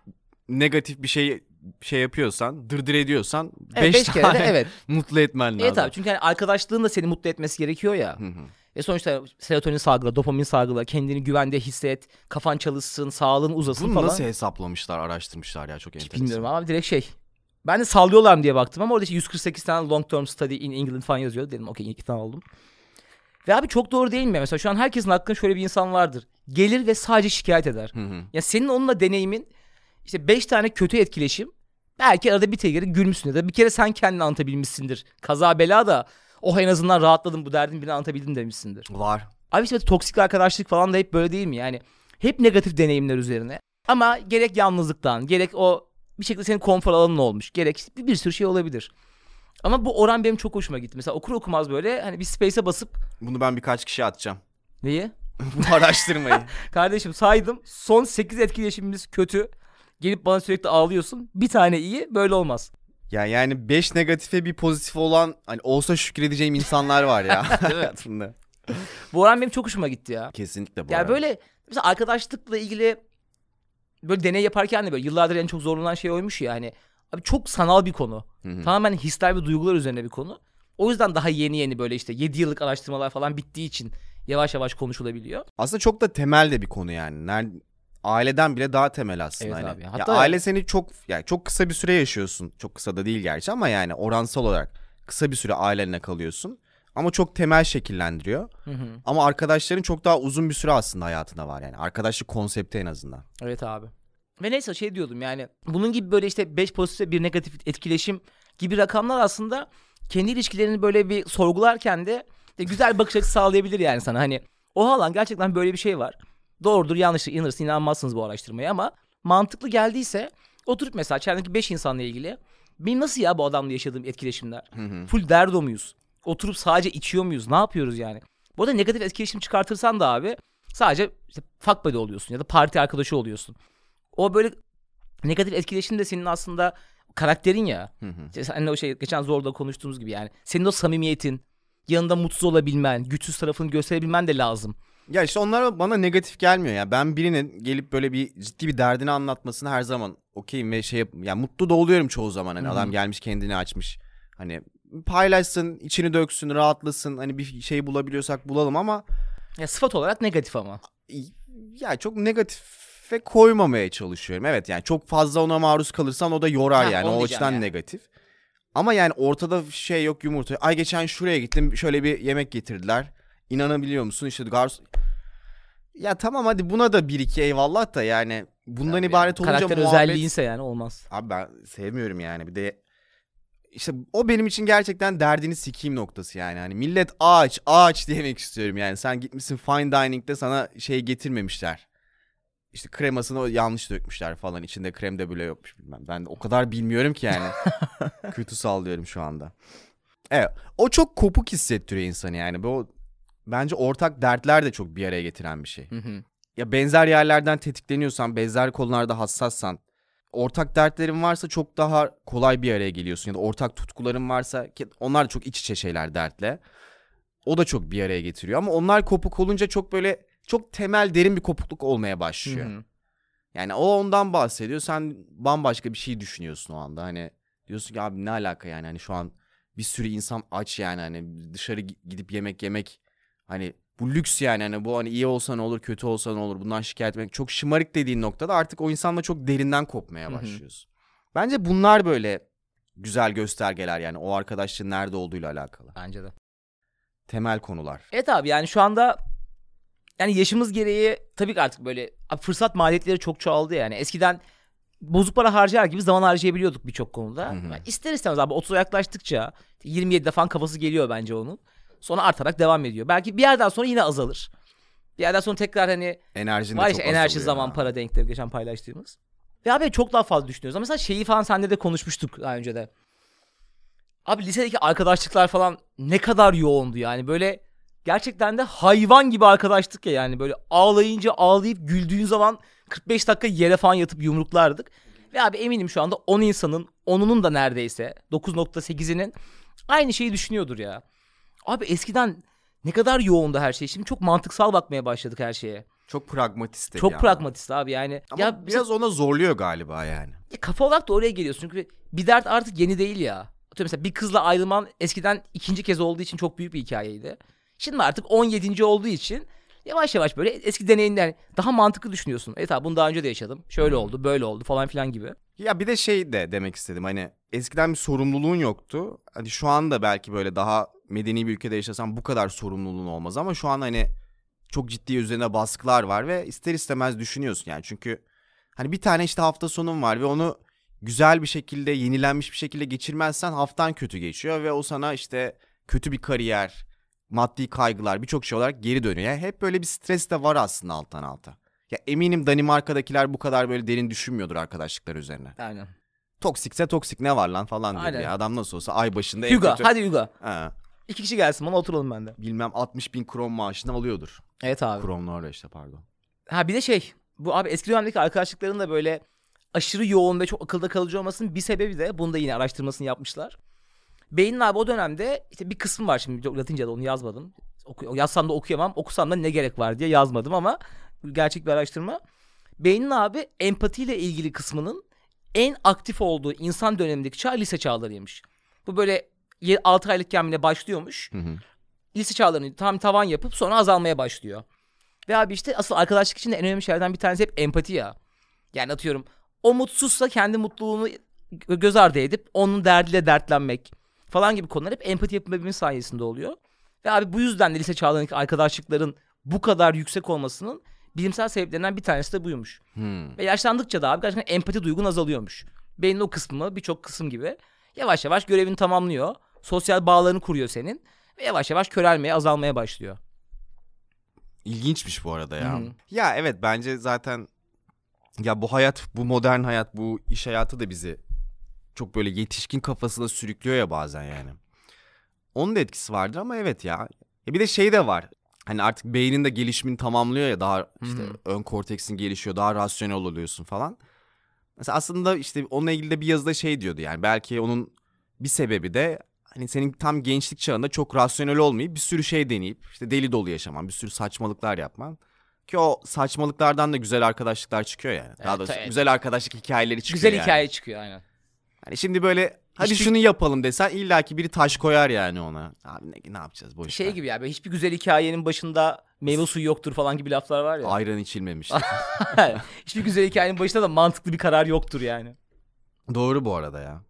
negatif bir şey şey yapıyorsan, dırdır ediyorsan Evet, 5 beş kere tane de evet. mutlu etmen lazım. Evet abi çünkü hani arkadaşlığın da seni mutlu etmesi gerekiyor ya. Hı hı. Ve sonuçta serotonin salgıla, dopamin salgıla, kendini güvende hisset, kafan çalışsın, sağlığın uzasın Bunu falan. nasıl hesaplamışlar, araştırmışlar ya çok Hiç enteresan. bilmiyorum ama direkt şey. Ben de sallıyorlar mı diye baktım ama orada işte 148 tane long term study in England falan yazıyor. Dedim okey ikna oldum. Ve abi çok doğru değil mi? Mesela şu an herkesin hakkında şöyle bir insan vardır. Gelir ve sadece şikayet eder. Hı hı. Ya senin onunla deneyimin işte 5 tane kötü etkileşim. Belki arada bir kere gülmüşsün ya da bir kere sen kendini anlatabilmişsindir. Kaza bela da oh en azından rahatladım bu derdin birini anlatabildim demişsindir. Var. Abi işte toksik arkadaşlık falan da hep böyle değil mi? Yani hep negatif deneyimler üzerine. Ama gerek yalnızlıktan, gerek o bir şekilde senin konfor alanın olmuş. Gerek bir, bir sürü şey olabilir. Ama bu oran benim çok hoşuma gitti. Mesela okur okumaz böyle hani bir space'e basıp Bunu ben birkaç kişiye atacağım. neyi? Bu araştırmayı. Kardeşim saydım. Son 8 etkileşimimiz kötü. Gelip bana sürekli ağlıyorsun. Bir tane iyi böyle olmaz. Ya yani 5 negatife bir pozitif olan hani olsa şükredeceğim insanlar var ya hayatımda. Bu oran benim çok hoşuma gitti ya. Kesinlikle bu Yani arada. böyle mesela arkadaşlıkla ilgili böyle deney yaparken de böyle yıllardır en çok zorlanan şey oymuş ya hani. Abi çok sanal bir konu. Hı hı. Tamamen hisler ve duygular üzerine bir konu. O yüzden daha yeni yeni böyle işte 7 yıllık araştırmalar falan bittiği için yavaş yavaş konuşulabiliyor. Aslında çok da temel de bir konu yani. Ner- aileden bile daha temel aslında Evet hani. abi. Ya Hatta- aile seni çok yani çok kısa bir süre yaşıyorsun. Çok kısa da değil gerçi ama yani oransal olarak kısa bir süre ailenle kalıyorsun. Ama çok temel şekillendiriyor. Hı hı. Ama arkadaşların çok daha uzun bir süre aslında hayatında var yani. Arkadaşlık konsepti en azından. Evet abi. Ve neyse şey diyordum yani bunun gibi böyle işte 5 pozitif bir negatif etkileşim gibi rakamlar aslında kendi ilişkilerini böyle bir sorgularken de, de güzel bir bakış açısı sağlayabilir yani sana. Hani oha lan gerçekten böyle bir şey var. Doğrudur yanlıştır inanırsın inanmazsınız bu araştırmaya ama mantıklı geldiyse oturup mesela çevrendeki 5 insanla ilgili benim nasıl ya bu adamla yaşadığım etkileşimler? Hı hı. Full derdo muyuz? Oturup sadece içiyor muyuz? Ne yapıyoruz yani? Bu arada negatif etkileşim çıkartırsan da abi sadece işte fuck buddy oluyorsun ya da parti arkadaşı oluyorsun. O böyle negatif etkileşim de senin aslında karakterin ya. Hı hı. İşte seninle o şey geçen zorda konuştuğumuz gibi yani. Senin o samimiyetin, yanında mutsuz olabilmen, güçsüz tarafını gösterebilmen de lazım. Ya işte onlar bana negatif gelmiyor ya. Ben birinin gelip böyle bir ciddi bir derdini anlatmasını her zaman okeyim ve şey yap ya mutlu da oluyorum çoğu zaman. Hani Hı hı. adam gelmiş kendini açmış. Hani paylaşsın, içini döksün, rahatlasın. Hani bir şey bulabiliyorsak bulalım ama Ya sıfat olarak negatif ama. ya çok negatife koymamaya çalışıyorum. Evet yani çok fazla ona maruz kalırsan o da yorar Ha, yani. O açıdan yani. negatif. Ama yani ortada şey yok yumurta. Ay geçen şuraya gittim şöyle bir yemek getirdiler. İnanabiliyor musun? İşte garson... Ya tamam hadi buna da bir iki eyvallah da yani bundan Tabii ibaret yani. olunca Karakter muhabbet... özelliğinse yani olmaz. Abi ben sevmiyorum yani bir de işte o benim için gerçekten derdini sikeyim noktası yani. Hani millet ağaç ağaç demek istiyorum yani. Sen gitmişsin fine dining'de sana şey getirmemişler. İşte kremasını yanlış dökmüşler falan. İçinde krem de bile yokmuş bilmem. Ben de o kadar bilmiyorum ki yani. Kötü sallıyorum şu anda. Evet. O çok kopuk hissettiriyor insanı yani. Bu bence ortak dertler de çok bir araya getiren bir şey Hı hı. ya benzer yerlerden tetikleniyorsan, benzer konularda hassassan, ortak dertlerin varsa çok daha kolay bir araya geliyorsun. Ya da ortak tutkuların varsa ki onlar da çok iç içe şeyler dertle. O da çok bir araya getiriyor ama onlar kopuk olunca çok böyle çok temel derin bir kopukluk olmaya başlıyor. Hı hı. Yani o ondan bahsediyor. Sen bambaşka bir şey düşünüyorsun o anda. Hani diyorsun ki abi ne alaka yani hani şu an bir sürü insan aç yani hani dışarı gi- gidip yemek yemek hani bu lüks yani hani bu hani iyi olsa ne olur kötü olsa ne olur bundan şikayet etmek çok şımarık dediğin noktada artık o insanla çok derinden kopmaya başlıyorsun. Bence bunlar böyle güzel göstergeler yani o arkadaşlığın nerede olduğuyla alakalı. Bence de. Temel konular. Evet abi yani şu anda yani yaşımız gereği tabii ki artık böyle fırsat maliyetleri çok çoğaldı yani. Eskiden bozuk para harcar gibi zaman harcayabiliyorduk birçok konuda. Hı hı. Yani ister istemez abi 30'a yaklaştıkça 27'de falan kafası geliyor bence onun. Sonra artarak devam ediyor. Belki bir yerden sonra yine azalır. Bir yerden sonra tekrar hani Enerjin de var çok işte enerji azalıyor zaman ya. para denkleri geçen paylaştığımız. Ve abi çok daha fazla düşünüyoruz. Ama mesela şeyi falan sende de konuşmuştuk daha önce de. Abi lisedeki arkadaşlıklar falan ne kadar yoğundu yani böyle gerçekten de hayvan gibi arkadaştık ya yani böyle ağlayınca ağlayıp güldüğün zaman 45 dakika yere falan yatıp yumruklardık. Ve abi eminim şu anda 10 insanın 10'unun da neredeyse 9.8'inin aynı şeyi düşünüyordur ya. Abi eskiden ne kadar yoğundu her şey. Şimdi çok mantıksal bakmaya başladık her şeye. Çok pragmatist Çok yandan. pragmatist abi yani. Ama ya biraz ona zorluyor galiba yani. ya kafa olarak da oraya geliyorsun. Çünkü bir dert artık yeni değil ya. Atıyorum mesela bir kızla ayrılman eskiden ikinci kez olduğu için çok büyük bir hikayeydi. Şimdi artık 17. olduğu için yavaş yavaş böyle eski deneyinden daha mantıklı düşünüyorsun. Evet abi bunu daha önce de yaşadım. Şöyle oldu, böyle oldu falan filan gibi. Ya bir de şey de demek istedim hani eskiden bir sorumluluğun yoktu. Hani şu anda belki böyle daha medeni bir ülkede yaşasan bu kadar sorumluluğun olmaz ama şu an hani çok ciddi üzerine baskılar var ve ister istemez düşünüyorsun yani çünkü hani bir tane işte hafta sonun var ve onu güzel bir şekilde yenilenmiş bir şekilde geçirmezsen haftan kötü geçiyor ve o sana işte kötü bir kariyer, maddi kaygılar birçok şey olarak geri dönüyor. Yani hep böyle bir stres de var aslında alttan alta. Ya eminim Danimarka'dakiler bu kadar böyle derin düşünmüyordur arkadaşlıklar üzerine. Aynen. Toksikse toksik ne var lan falan diyor. Ya. Adam nasıl olsa ay başında en Yuga. kötü... Hadi Yuga. Ha, İki kişi gelsin bana oturalım bende. bilmem 60 bin kron maaşını alıyordur. Evet abi. Kronlar işte pardon. Ha bir de şey bu abi eski dönemdeki arkadaşlıkların da böyle aşırı yoğun ve çok akılda kalıcı olmasının bir sebebi de bunu da yine araştırmasını yapmışlar. Beynin abi o dönemde işte bir kısmı var şimdi çok Latince'de onu yazmadım. Oku, yazsam da okuyamam okusam da ne gerek var diye yazmadım ama gerçek bir araştırma. Beynin abi empatiyle ilgili kısmının en aktif olduğu insan dönemindeki çağ lise çağlarıymış. Bu böyle 6 aylıkken bile başlıyormuş. Hı hı. lise çağlarını tam tavan yapıp sonra azalmaya başlıyor. Ve abi işte asıl arkadaşlık için de en önemli şeylerden bir tanesi hep empati ya. Yani atıyorum o mutsuzsa kendi mutluluğunu gö- göz ardı edip onun derdiyle dertlenmek falan gibi konular hep empati yapabilmenin sayesinde oluyor. Ve abi bu yüzden de lise çağlarındaki arkadaşlıkların bu kadar yüksek olmasının bilimsel sebeplerinden bir tanesi de buymuş. Hmm. Ve yaşlandıkça da abi gerçekten empati duygun azalıyormuş. Beynin o kısmı birçok kısım gibi yavaş yavaş görevini tamamlıyor. Sosyal bağlarını kuruyor senin. Ve yavaş yavaş körelmeye azalmaya başlıyor. İlginçmiş bu arada ya. Hı hı. Ya evet bence zaten ya bu hayat, bu modern hayat, bu iş hayatı da bizi çok böyle yetişkin kafasına sürüklüyor ya bazen yani. Onun da etkisi vardır ama evet ya. E bir de şey de var. Hani artık beynin de gelişimini tamamlıyor ya daha işte Hı hı. ön korteksin gelişiyor, daha rasyonel oluyorsun falan. Mesela aslında işte onunla ilgili de bir yazıda şey diyordu yani belki onun bir sebebi de hani senin tam gençlik çağında çok rasyonel olmayıp bir sürü şey deneyip işte deli dolu yaşaman, bir sürü saçmalıklar yapman. Ki o saçmalıklardan da güzel arkadaşlıklar çıkıyor yani. Daha Evet, doğrusu evet. güzel arkadaşlık hikayeleri çıkıyor Güzel yani. hikaye çıkıyor aynen. Hani şimdi böyle hadi Hiçbir- şunu yapalım desen illaki biri taş koyar yani ona. Abi ne, ne yapacağız boş Şey ver. gibi ya böyle hiçbir güzel hikayenin başında meyve suyu yoktur falan gibi laflar var ya. Ayran içilmemiş. hiçbir güzel hikayenin başında da mantıklı bir karar yoktur yani. Doğru bu arada ya.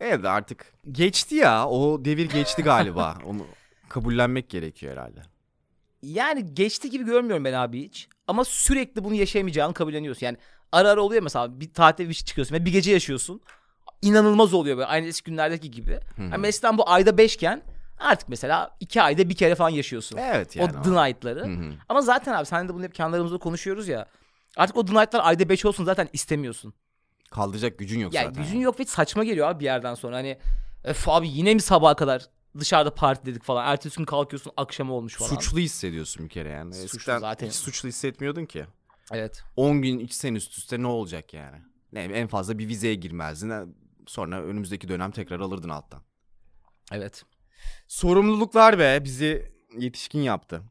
Evet artık geçti ya. O devir geçti galiba. Onu kabullenmek gerekiyor herhalde. Yani geçti gibi görmüyorum ben abi hiç. Ama sürekli bunu yaşayamayacağını kabulleniyorsun. Yani ara ara oluyor mesela bir tatil bir şey çıkıyorsun ve bir gece yaşıyorsun. İnanılmaz oluyor böyle aynı eski günlerdeki gibi. Yani mesela bu ayda beşken artık mesela iki ayda bir kere falan yaşıyorsun. Evet yani. o the night'ları. Ama zaten abi sen de bunu hep kendi aramızda konuşuyoruz ya. Artık o the night'lar ayda beş olsun zaten istemiyorsun. Kaldıracak gücün yok Ya zaten. gücün yok ve saçma geliyor abi bir yerden sonra. Hani öf abi yine mi sabaha kadar dışarıda partiledik falan. Ertesi gün kalkıyorsun akşam olmuş falan. Suçlu hissediyorsun bir kere yani. Suçlu Eskiden zaten. hiç suçlu hissetmiyordun ki. Evet. 10 gün içsen üst üste ne olacak yani? Ne en fazla bir vizeye girmezdin. Sonra önümüzdeki dönem tekrar alırdın alttan. Evet. Sorumluluklar be bizi yetişkin yaptı.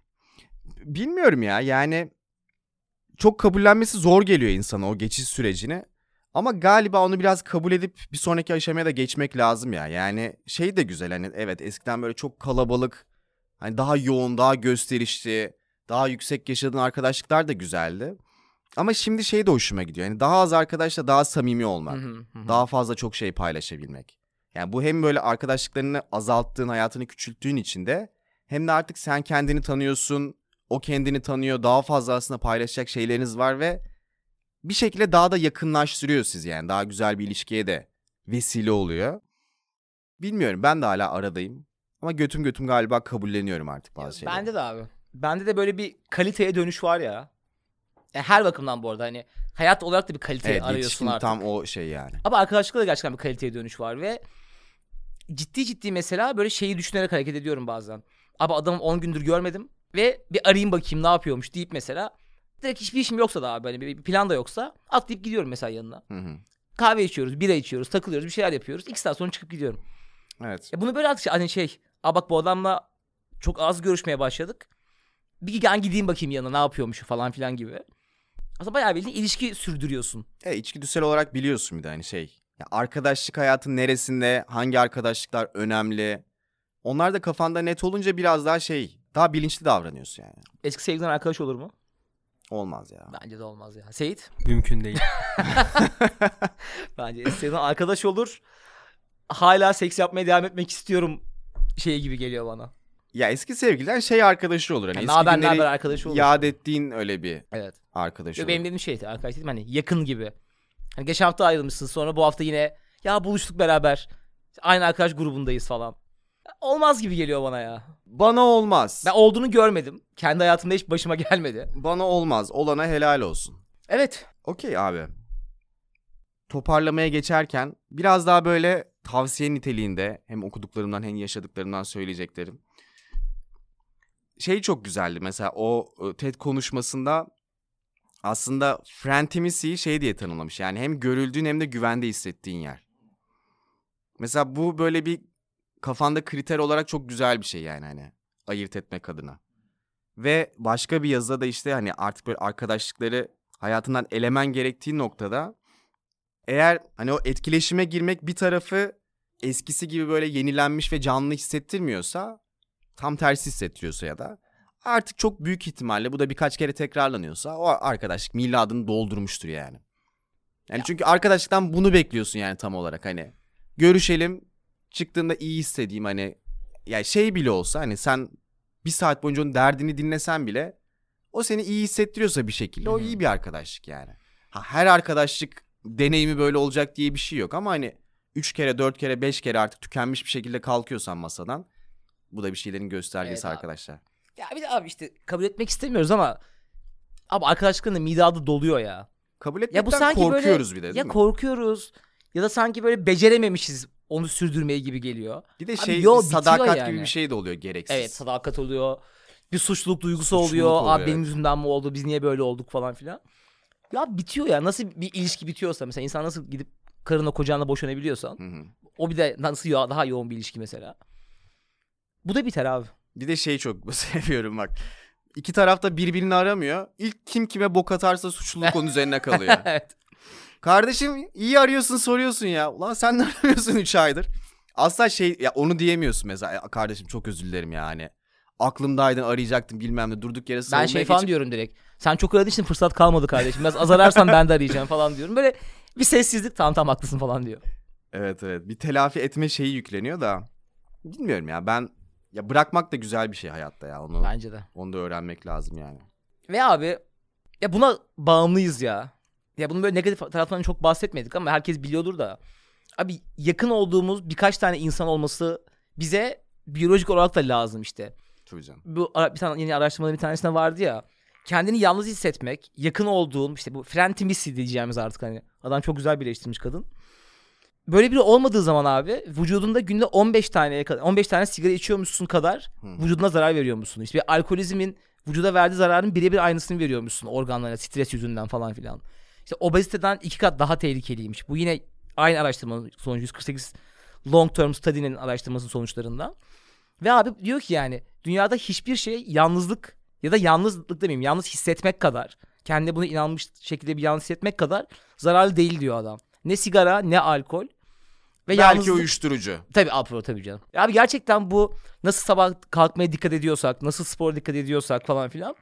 Bilmiyorum ya yani çok kabullenmesi zor geliyor insana o geçiş sürecini. Ama galiba onu biraz kabul edip bir sonraki aşamaya da geçmek lazım ya. Yani şey de güzel hani evet eskiden böyle çok kalabalık hani daha yoğun daha gösterişli daha yüksek yaşadığın arkadaşlıklar da güzeldi. Ama şimdi şey de hoşuma gidiyor. Yani daha az arkadaşla daha samimi olmak. Daha fazla çok şey paylaşabilmek. Yani bu hem böyle arkadaşlıklarını azalttığın, hayatını küçülttüğün için de hem de artık sen kendini tanıyorsun, o kendini tanıyor. Daha fazla aslında paylaşacak şeyleriniz var ve bir şekilde daha da yakınlaştırıyor sizi yani. Daha güzel bir ilişkiye de vesile oluyor. Bilmiyorum ben de hala aradayım. Ama götüm götüm galiba kabulleniyorum artık bazı şeyleri. Bende de abi. Bende de böyle bir kaliteye dönüş var ya. Yani her bakımdan bu arada hani hayat olarak da bir kalite evet, arıyorsun artık. tam o şey yani. Ama arkadaşlıkta da gerçekten bir kaliteye dönüş var ve ciddi ciddi mesela böyle şeyi düşünerek hareket ediyorum bazen. Abi adamı 10 gündür görmedim ve bir arayayım bakayım ne yapıyormuş deyip mesela direkt hiçbir işim yoksa da abi hani bir plan da yoksa atlayıp gidiyorum mesela yanına. Hı hı. Kahve içiyoruz, bira içiyoruz, takılıyoruz, bir şeyler yapıyoruz. İki saat sonra çıkıp gidiyorum. Evet. Ya bunu böyle artık hani şey, Aa bak bu adamla çok az görüşmeye başladık. Bir ben gideyim bakayım yanına ne yapıyormuş falan filan gibi. Aslında bayağı bildiğin ilişki sürdürüyorsun. E, içgüdüsel olarak biliyorsun bir de hani şey. Ya arkadaşlık hayatın neresinde, hangi arkadaşlıklar önemli. Onlar da kafanda net olunca biraz daha şey, daha bilinçli davranıyorsun yani. Eski sevgiliden arkadaş olur mu? Olmaz ya. Bence de olmaz ya. Seyit? Mümkün değil. Bence sevgiliden arkadaş olur. Hala seks yapmaya devam etmek istiyorum şey gibi geliyor bana. Ya eski sevgililer şey arkadaşı olur. Hani Yani eski naber günleri naber arkadaşı olur. yad ettiğin öyle bir Evet. arkadaş olur. benim dediğim şeydi arkadaş dedim hani yakın gibi. Hani geçen hafta ayrılmışsın sonra bu hafta yine ya buluştuk beraber. Aynı arkadaş grubundayız falan. Olmaz gibi geliyor bana ya. Bana olmaz. Ben olduğunu görmedim. Kendi hayatımda hiç başıma gelmedi. Bana olmaz. Olana helal olsun. Evet. Okey abi. Toparlamaya geçerken biraz daha böyle tavsiye niteliğinde hem okuduklarımdan hem yaşadıklarımdan söyleyeceklerim. Şey çok güzeldi mesela o e, TED konuşmasında aslında friend intimacy'yi şey diye tanımlamış. Yani hem görüldüğün hem de güvende hissettiğin yer. Mesela bu böyle bir kafanda kriter olarak çok güzel bir şey yani hani ayırt etmek adına. Ve başka bir yazıda da işte hani artık böyle arkadaşlıkları hayatından elemen gerektiği noktada eğer hani o etkileşime girmek bir tarafı eskisi gibi böyle yenilenmiş ve canlı hissettirmiyorsa tam tersi hissettiriyorsa ya da artık çok büyük ihtimalle bu da birkaç kere tekrarlanıyorsa o arkadaşlık miladını doldurmuştur yani. Yani çünkü arkadaşlıktan bunu bekliyorsun yani tam olarak hani görüşelim çıktığında iyi hissedeyim hani yani şey bile olsa hani sen bir saat boyunca onun derdini dinlesen bile o seni iyi hissettiriyorsa bir şekilde o iyi bir arkadaşlık yani. Ha, her arkadaşlık deneyimi böyle olacak diye bir şey yok ama hani üç kere, dört kere, beş kere artık tükenmiş bir şekilde kalkıyorsan masadan bu da bir şeylerin göstergesi Evet abi. arkadaşlar. Ya bir de abi işte kabul etmek istemiyoruz ama abi arkadaşlıkların da midadı doluyor ya. Kabul Ya etmekten bu sanki böyle korkuyoruz bir de değil ya mi? korkuyoruz ya da sanki böyle becerememişiz onu sürdürmeyi gibi geliyor. bir de Abi şey yo, bir sadakat bitiyor gibi yani. bir şey de oluyor gereksiz. Evet sadakat oluyor. Bir suçluluk duygusu Suçluluk oluyor. oluyor, Abi benim evet. yüzümden mi oldu? Biz niye böyle olduk falan filan. Ya bitiyor ya. Nasıl bir ilişki bitiyorsa mesela insan nasıl gidip karınla kocanla boşanabiliyorsan Hı hı. o bir de nasıl yo- daha yoğun bir ilişki mesela. Bu da biter abi. Bir de şey çok seviyorum bak. İki taraf da birbirini aramıyor. İlk kim kime bok atarsa suçluluk onun üzerine kalıyor. evet. Kardeşim iyi arıyorsun soruyorsun ya. Ulan sen de aramıyorsun 3 aydır. Asla şey ya onu diyemiyorsun mesela. Ya kardeşim çok özür dilerim yani. Aklımdaydın arayacaktım bilmem ne durduk yere Ben savunmaya şey falan geçip- diyorum direkt. Sen çok aradığın için fırsat kalmadı kardeşim. Biraz az ararsan ben de arayacağım falan diyorum. Böyle bir sessizlik tamam tamam haklısın falan diyor. Evet evet bir telafi etme şeyi yükleniyor da. Bilmiyorum ya ben ya bırakmak da güzel bir şey hayatta ya onu Bence de. onu da öğrenmek lazım yani. Ve abi ya buna bağımlıyız ya. Ya bunun böyle negatif taraflarından çok bahsetmedik ama herkes biliyordur da. Abi yakın olduğumuz birkaç tane insan olması bize biyolojik olarak da lazım işte. Tabii canım. Bu bir tane yeni araştırmaların bir tanesinde vardı ya. Kendini yalnız hissetmek, yakın olduğun işte bu friend intimacy diyeceğimiz artık hani. Adam çok güzel birleştirmiş kadın. Böyle biri olmadığı zaman abi vücudunda günde 15 tane 15 tane sigara içiyormuşsun kadar Hı. vücuduna zarar veriyormuşsun. İşte bir alkolizmin vücuda verdiği zararın birebir aynısını veriyormuşsun organlara stres yüzünden falan filan. İşte obeziteden iki kat daha tehlikeliymiş. Bu yine aynı araştırmanın sonucu 148 long term study'nin araştırmasının sonuçlarından. Ve abi diyor ki yani dünyada hiçbir şey yalnızlık ya da yalnızlık demeyeyim yalnız hissetmek kadar kendi bunu inanmış şekilde bir yalnız hissetmek kadar zararlı değil diyor adam. Ne sigara ne alkol. Ve Belki yalnızlık- uyuşturucu. Tabii alkol tabii canım. Abi gerçekten bu nasıl sabah kalkmaya dikkat ediyorsak, nasıl spor dikkat ediyorsak falan filan.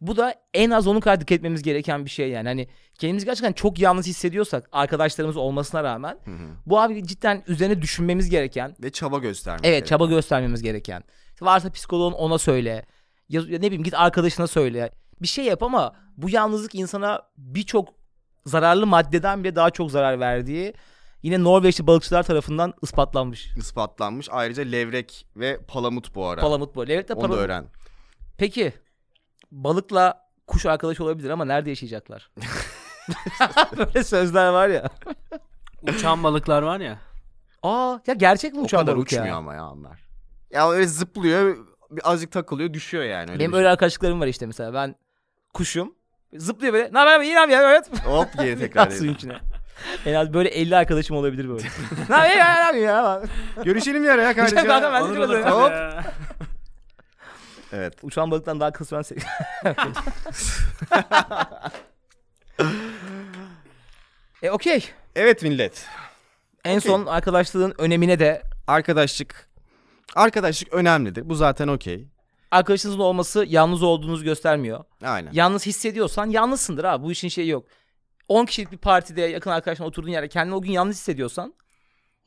Bu da en az onun kadar dikkat etmemiz gereken bir şey yani. Hani kendimizi gerçekten çok yalnız hissediyorsak arkadaşlarımız olmasına rağmen Hı hı. bu abi cidden üzerine düşünmemiz gereken Ve çaba göstermek. Evet gerekiyor. çaba göstermemiz gereken. Varsa psikoloğun ona söyle. Ya, ne bileyim git arkadaşına söyle. Bir şey yap ama bu yalnızlık insana birçok zararlı maddeden bile daha çok zarar verdiği yine Norveçli balıkçılar tarafından ispatlanmış. ispatlanmış. Ayrıca levrek ve palamut bu ara. Palamut bu. Levrek'te Onu da palamut. öğren. Peki balıkla kuş arkadaş olabilir ama nerede yaşayacaklar? Böyle sözler var ya. Uçan balıklar var ya. Aa ya gerçek mi O uçan kadar balık uçmuyor ya? ama ya onlar. Ya öyle zıplıyor, bir azıcık takılıyor, düşüyor yani. Öyle Benim bir öyle arkadaşlıklarım var işte mesela. Ben kuşum. Zıplıyor böyle. Ne haber abi? İyi abi ya. Evet. şey. Hop geri tekrar Suyun içine. En az böyle 50 arkadaşım olabilir böyle. ne yapayım ya? Ne yapayım ya? Görüşelim bir ara ya kardeşim. Geçen Evet. Uçan balıktan daha kısmen sev- E okey. Evet millet. En son arkadaşlığın önemine de Arkadaşlık. Arkadaşlık önemlidir. Bu zaten okey. arkadaşınızın olması yalnız olduğunuzu göstermiyor. Aynen. Yalnız hissediyorsan yalnızsındır abi. Bu işin şeyi yok. 10 kişilik bir partide yakın arkadaşla oturduğun yerde kendini o gün yalnız hissediyorsan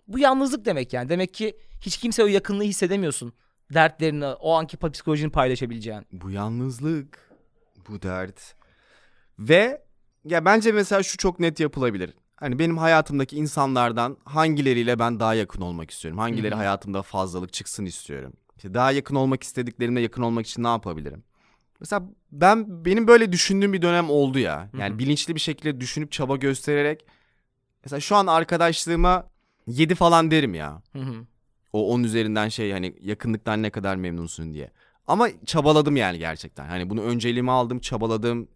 bu yalnızlık demek yani. Demek ki hiç kimse o yakınlığı hissedemiyorsun. Dertlerini, o anki psikolojini paylaşabileceğin. Bu yalnızlık, bu dert. Ve ya bence mesela şu çok net yapılabilir. Hani benim hayatımdaki insanlardan hangileriyle ben daha yakın olmak istiyorum? Hangileri Hı hı. hayatımda fazlalık çıksın istiyorum? İşte daha yakın olmak istediklerimle yakın olmak için ne yapabilirim? Mesela ben benim böyle düşündüğüm bir dönem oldu ya. Yani Hı hı. bilinçli bir şekilde düşünüp çaba göstererek mesela şu an arkadaşlığıma 7 falan derim ya. Hı hı. O 10 üzerinden şey hani yakınlıktan ne kadar memnunsun diye. Ama çabaladım yani gerçekten. Hani bunu önceliğime aldım, çabaladım.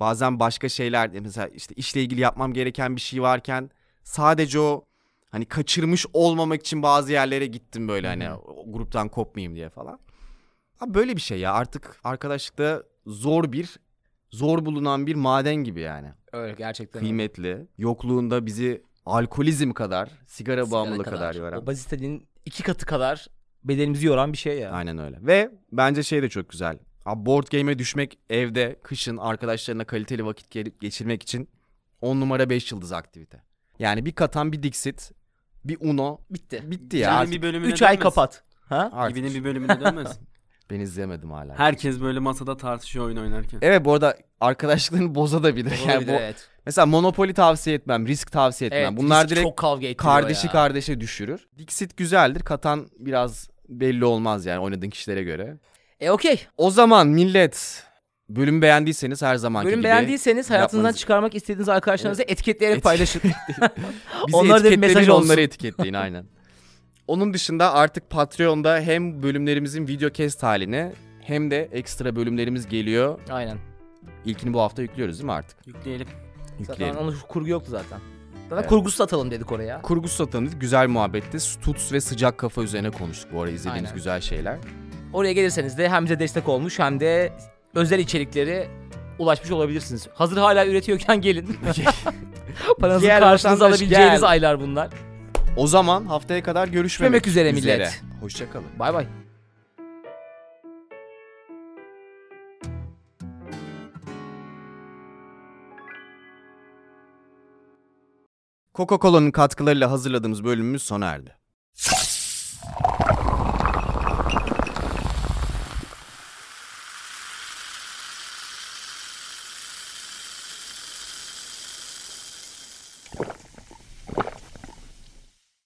Bazen başka şeyler mesela işte işle ilgili yapmam gereken bir şey varken sadece o hani kaçırmış olmamak için bazı yerlere gittim böyle hani o gruptan kopmayayım diye falan. Abi böyle bir şey ya artık arkadaşlıkta zor bir zor bulunan bir maden gibi yani. Öyle gerçekten. Kıymetli. Yokluğunda bizi alkolizm kadar, sigara, Sigara bağımlılığı kadar, yoran. Obezitenin iki katı kadar bedenimizi yoran bir şey ya. Aynen öyle. Ve bence şey de çok güzel. Abi board game'e düşmek evde kışın arkadaşlarına kaliteli vakit ge- geçirmek için 10 numara 5 yıldız aktivite. Yani bir Katan bir Dixit bir Uno Bitti. bitti ya. Artık bir bölümüne 3 ay kapat. Ha? artık Gibinin bir bölümüne dönmesin. ben izlemedim hala. Herkes böyle masada tartışıyor oyun oynarken. Evet bu arada arkadaşlarını bozabilir. Yani Olabilir, bu, evet. Mesela Monopoly tavsiye etmem, risk tavsiye etmem. Evet, Bunlar risk direkt çok kavga kardeşi ya. kardeşe düşürür. Dixit güzeldir. Katan biraz belli olmaz yani oynadığın kişilere göre. E okey. O zaman millet bölümü beğendiyseniz her zamanki Bölüm gibi beğendiyseniz hayatınızdan yapmanız- çıkarmak istediğiniz arkadaşlarınıza etiketleyerek Et- paylaşın. bizi Onlara da bir mesaj olsun. onları etiketleyin aynen. Onun dışında artık Patreon'da hem bölümlerimizin video cast halini hem de ekstra bölümlerimiz geliyor. Aynen. İlkini bu hafta yüklüyoruz değil mi artık? Yükleyelim. Zaten Yükleyelim. onun kurgu yoktu zaten. Zaten Evet. kurgusu atalım dedik oraya. Kurgu satanız güzel muhabbetti. Stuts ve sıcak kafa üzerine konuştuk bu arada izlediğiniz Aynen. güzel şeyler. Oraya gelirseniz de hem bize destek olmuş hem de özel içerikleri ulaşmış olabilirsiniz. Hazır hala üretiyorken gelin. Paranızı vatandaş, alabileceğiniz gel. aylar bunlar. O zaman haftaya kadar görüşmemek Görüşmemek üzere millet. Hoşçakalın. Bay bay. Coca-Cola'nın katkılarıyla hazırladığımız bölümümüz sona erdi.